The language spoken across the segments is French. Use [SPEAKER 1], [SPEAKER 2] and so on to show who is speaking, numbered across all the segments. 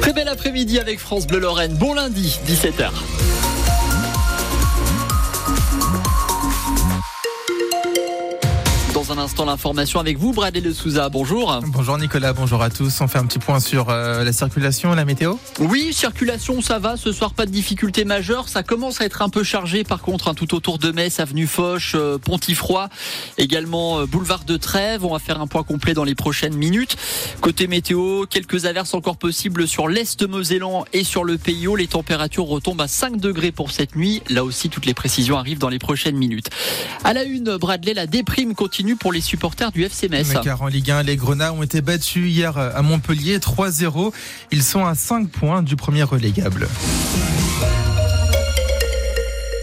[SPEAKER 1] Très bel après-midi avec France Bleu Lorraine. Bon lundi, 17h. Dans un instant, l'information avec vous, Bradley de Souza. Bonjour.
[SPEAKER 2] Bonjour Nicolas, bonjour à tous. On fait un petit point sur euh, la circulation la météo
[SPEAKER 1] Oui, circulation, ça va. Ce soir, pas de difficultés majeures. Ça commence à être un peu chargé, par contre, hein, tout autour de Metz, avenue Foch, euh, Pontifroy, également euh, boulevard de Trèves. On va faire un point complet dans les prochaines minutes. Côté météo, quelques averses encore possibles sur l'est mosellan et sur le Pays Haut. Les températures retombent à 5 degrés pour cette nuit. Là aussi, toutes les précisions arrivent dans les prochaines minutes. À la une, Bradley, la déprime continue pour les supporters du FC Metz.
[SPEAKER 2] Mais car en Ligue 1, les Grenats ont été battus hier à Montpellier 3-0. Ils sont à 5 points du premier relégable.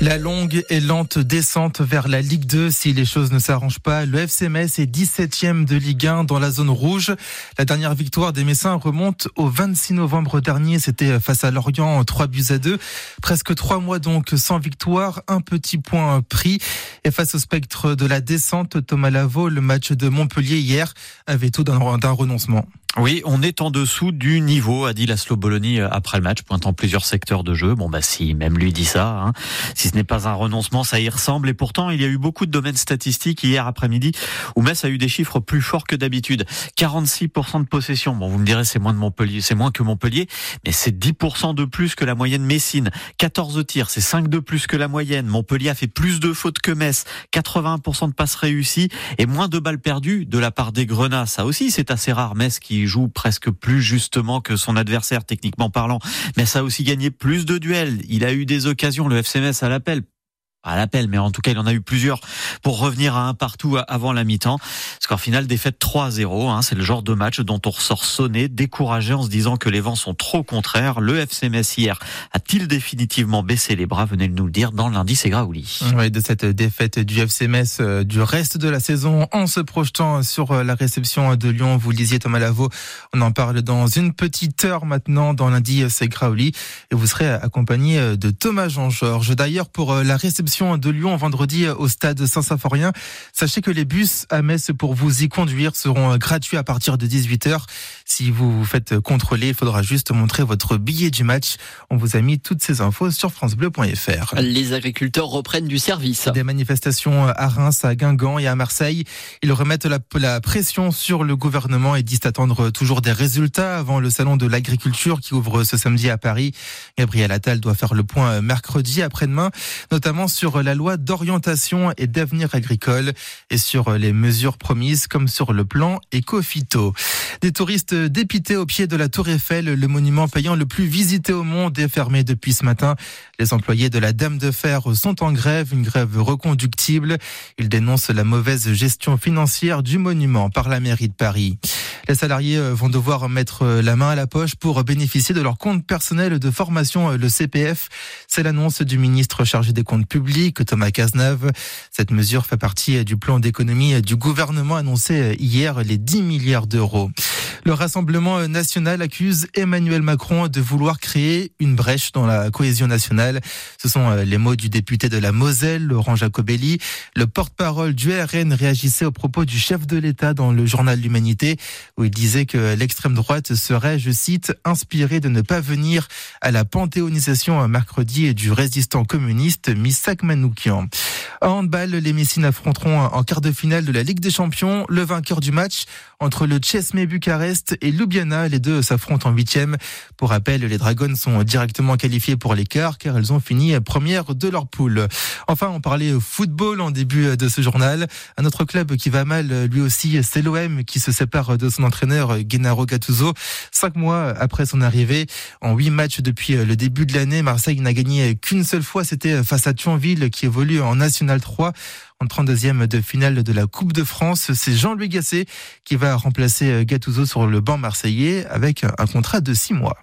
[SPEAKER 2] La longue et lente descente vers la Ligue 2 si les choses ne s'arrangent pas. Le FC est 17e de Ligue 1 dans la zone rouge. La dernière victoire des Messins remonte au 26 novembre dernier. C'était face à Lorient 3 buts à 2. Presque trois mois donc sans victoire, un petit point pris. Et face au spectre de la descente, Thomas Lavaux, le match de Montpellier hier avait tout d'un renoncement.
[SPEAKER 3] Oui, on est en dessous du niveau, a dit Laszlo Bologna euh, après le match, pointant plusieurs secteurs de jeu. Bon, bah si, même lui dit ça. Hein. Si ce n'est pas un renoncement, ça y ressemble. Et pourtant, il y a eu beaucoup de domaines statistiques hier après-midi où Metz a eu des chiffres plus forts que d'habitude. 46% de possession. Bon, vous me direz, c'est moins de Montpellier, c'est moins que Montpellier, mais c'est 10% de plus que la moyenne Messine. 14 tirs, c'est 5 de plus que la moyenne. Montpellier a fait plus de fautes que Metz. 81% de passes réussies et moins de balles perdues de la part des Grenats. Ça aussi, c'est assez rare. Metz qui joue presque plus justement que son adversaire techniquement parlant. Mais ça a aussi gagné plus de duels. Il a eu des occasions, le FCMS à l'appel, à l'appel, mais en tout cas, il en a eu plusieurs pour revenir à un partout avant la mi-temps. Qu'en finale, défaite 3-0, hein, c'est le genre de match dont on ressort sonné, découragé en se disant que les vents sont trop contraires. Le FC Metz hier a-t-il définitivement baissé les bras? Venez nous le dire dans l'indice et Graouli.
[SPEAKER 2] Oui, de cette défaite du FC Metz euh, du reste de la saison, en se projetant sur euh, la réception de Lyon, vous le disiez Thomas Lavaux, on en parle dans une petite heure maintenant dans lundi c'est Graouli et vous serez accompagné de Thomas Jean-Georges. D'ailleurs, pour euh, la réception de Lyon vendredi au stade Saint-Symphorien. Sachez que les bus à Metz pour vous y conduire seront gratuits à partir de 18h. Si vous vous faites contrôler, il faudra juste montrer votre billet du match. On vous a mis toutes ces infos sur francebleu.fr.
[SPEAKER 1] Les agriculteurs reprennent du service.
[SPEAKER 2] Des manifestations à Reims, à Guingamp et à Marseille. Ils remettent la, la pression sur le gouvernement et disent attendre toujours des résultats avant le salon de l'agriculture qui ouvre ce samedi à Paris. Gabriel Attal doit faire le point mercredi après-demain, notamment sur sur la loi d'orientation et d'avenir agricole et sur les mesures promises comme sur le plan éco-phyto. Des touristes dépités au pied de la Tour Eiffel, le monument payant le plus visité au monde est fermé depuis ce matin. Les employés de la Dame de Fer sont en grève, une grève reconductible. Ils dénoncent la mauvaise gestion financière du monument par la mairie de Paris. Les salariés vont devoir mettre la main à la poche pour bénéficier de leur compte personnel de formation, le CPF. C'est l'annonce du ministre chargé des comptes publics Thomas Cazeneuve. Cette mesure fait partie du plan d'économie du gouvernement annoncé hier, les 10 milliards d'euros. Le Rassemblement national accuse Emmanuel Macron de vouloir créer une brèche dans la cohésion nationale. Ce sont euh, les mots du député de la Moselle, Laurent Jacobelli. Le porte-parole du RN réagissait aux propos du chef de l'État dans le journal L'Humanité, où il disait que l'extrême droite serait, je cite, inspirée de ne pas venir à la panthéonisation mercredi du résistant communiste Misak Manoukian. En handball, les Messines affronteront en quart de finale de la Ligue des Champions le vainqueur du match entre le Chesme Bucarest et Ljubljana. Les deux s'affrontent en huitième. Pour rappel, les Dragons sont directement qualifiés pour l'écart car elles ont fini première de leur poule. Enfin, on parlait football en début de ce journal. Un autre club qui va mal, lui aussi, c'est l'OM qui se sépare de son entraîneur Gennaro Gattuso. Cinq mois après son arrivée, en huit matchs depuis le début de l'année, Marseille n'a gagné qu'une seule fois. C'était face à Thionville qui évolue en National 3 en 32e de finale de la Coupe de France. C'est Jean-Louis Gasset qui va remplacer Gattuso sur le banc marseillais avec un contrat de six mois.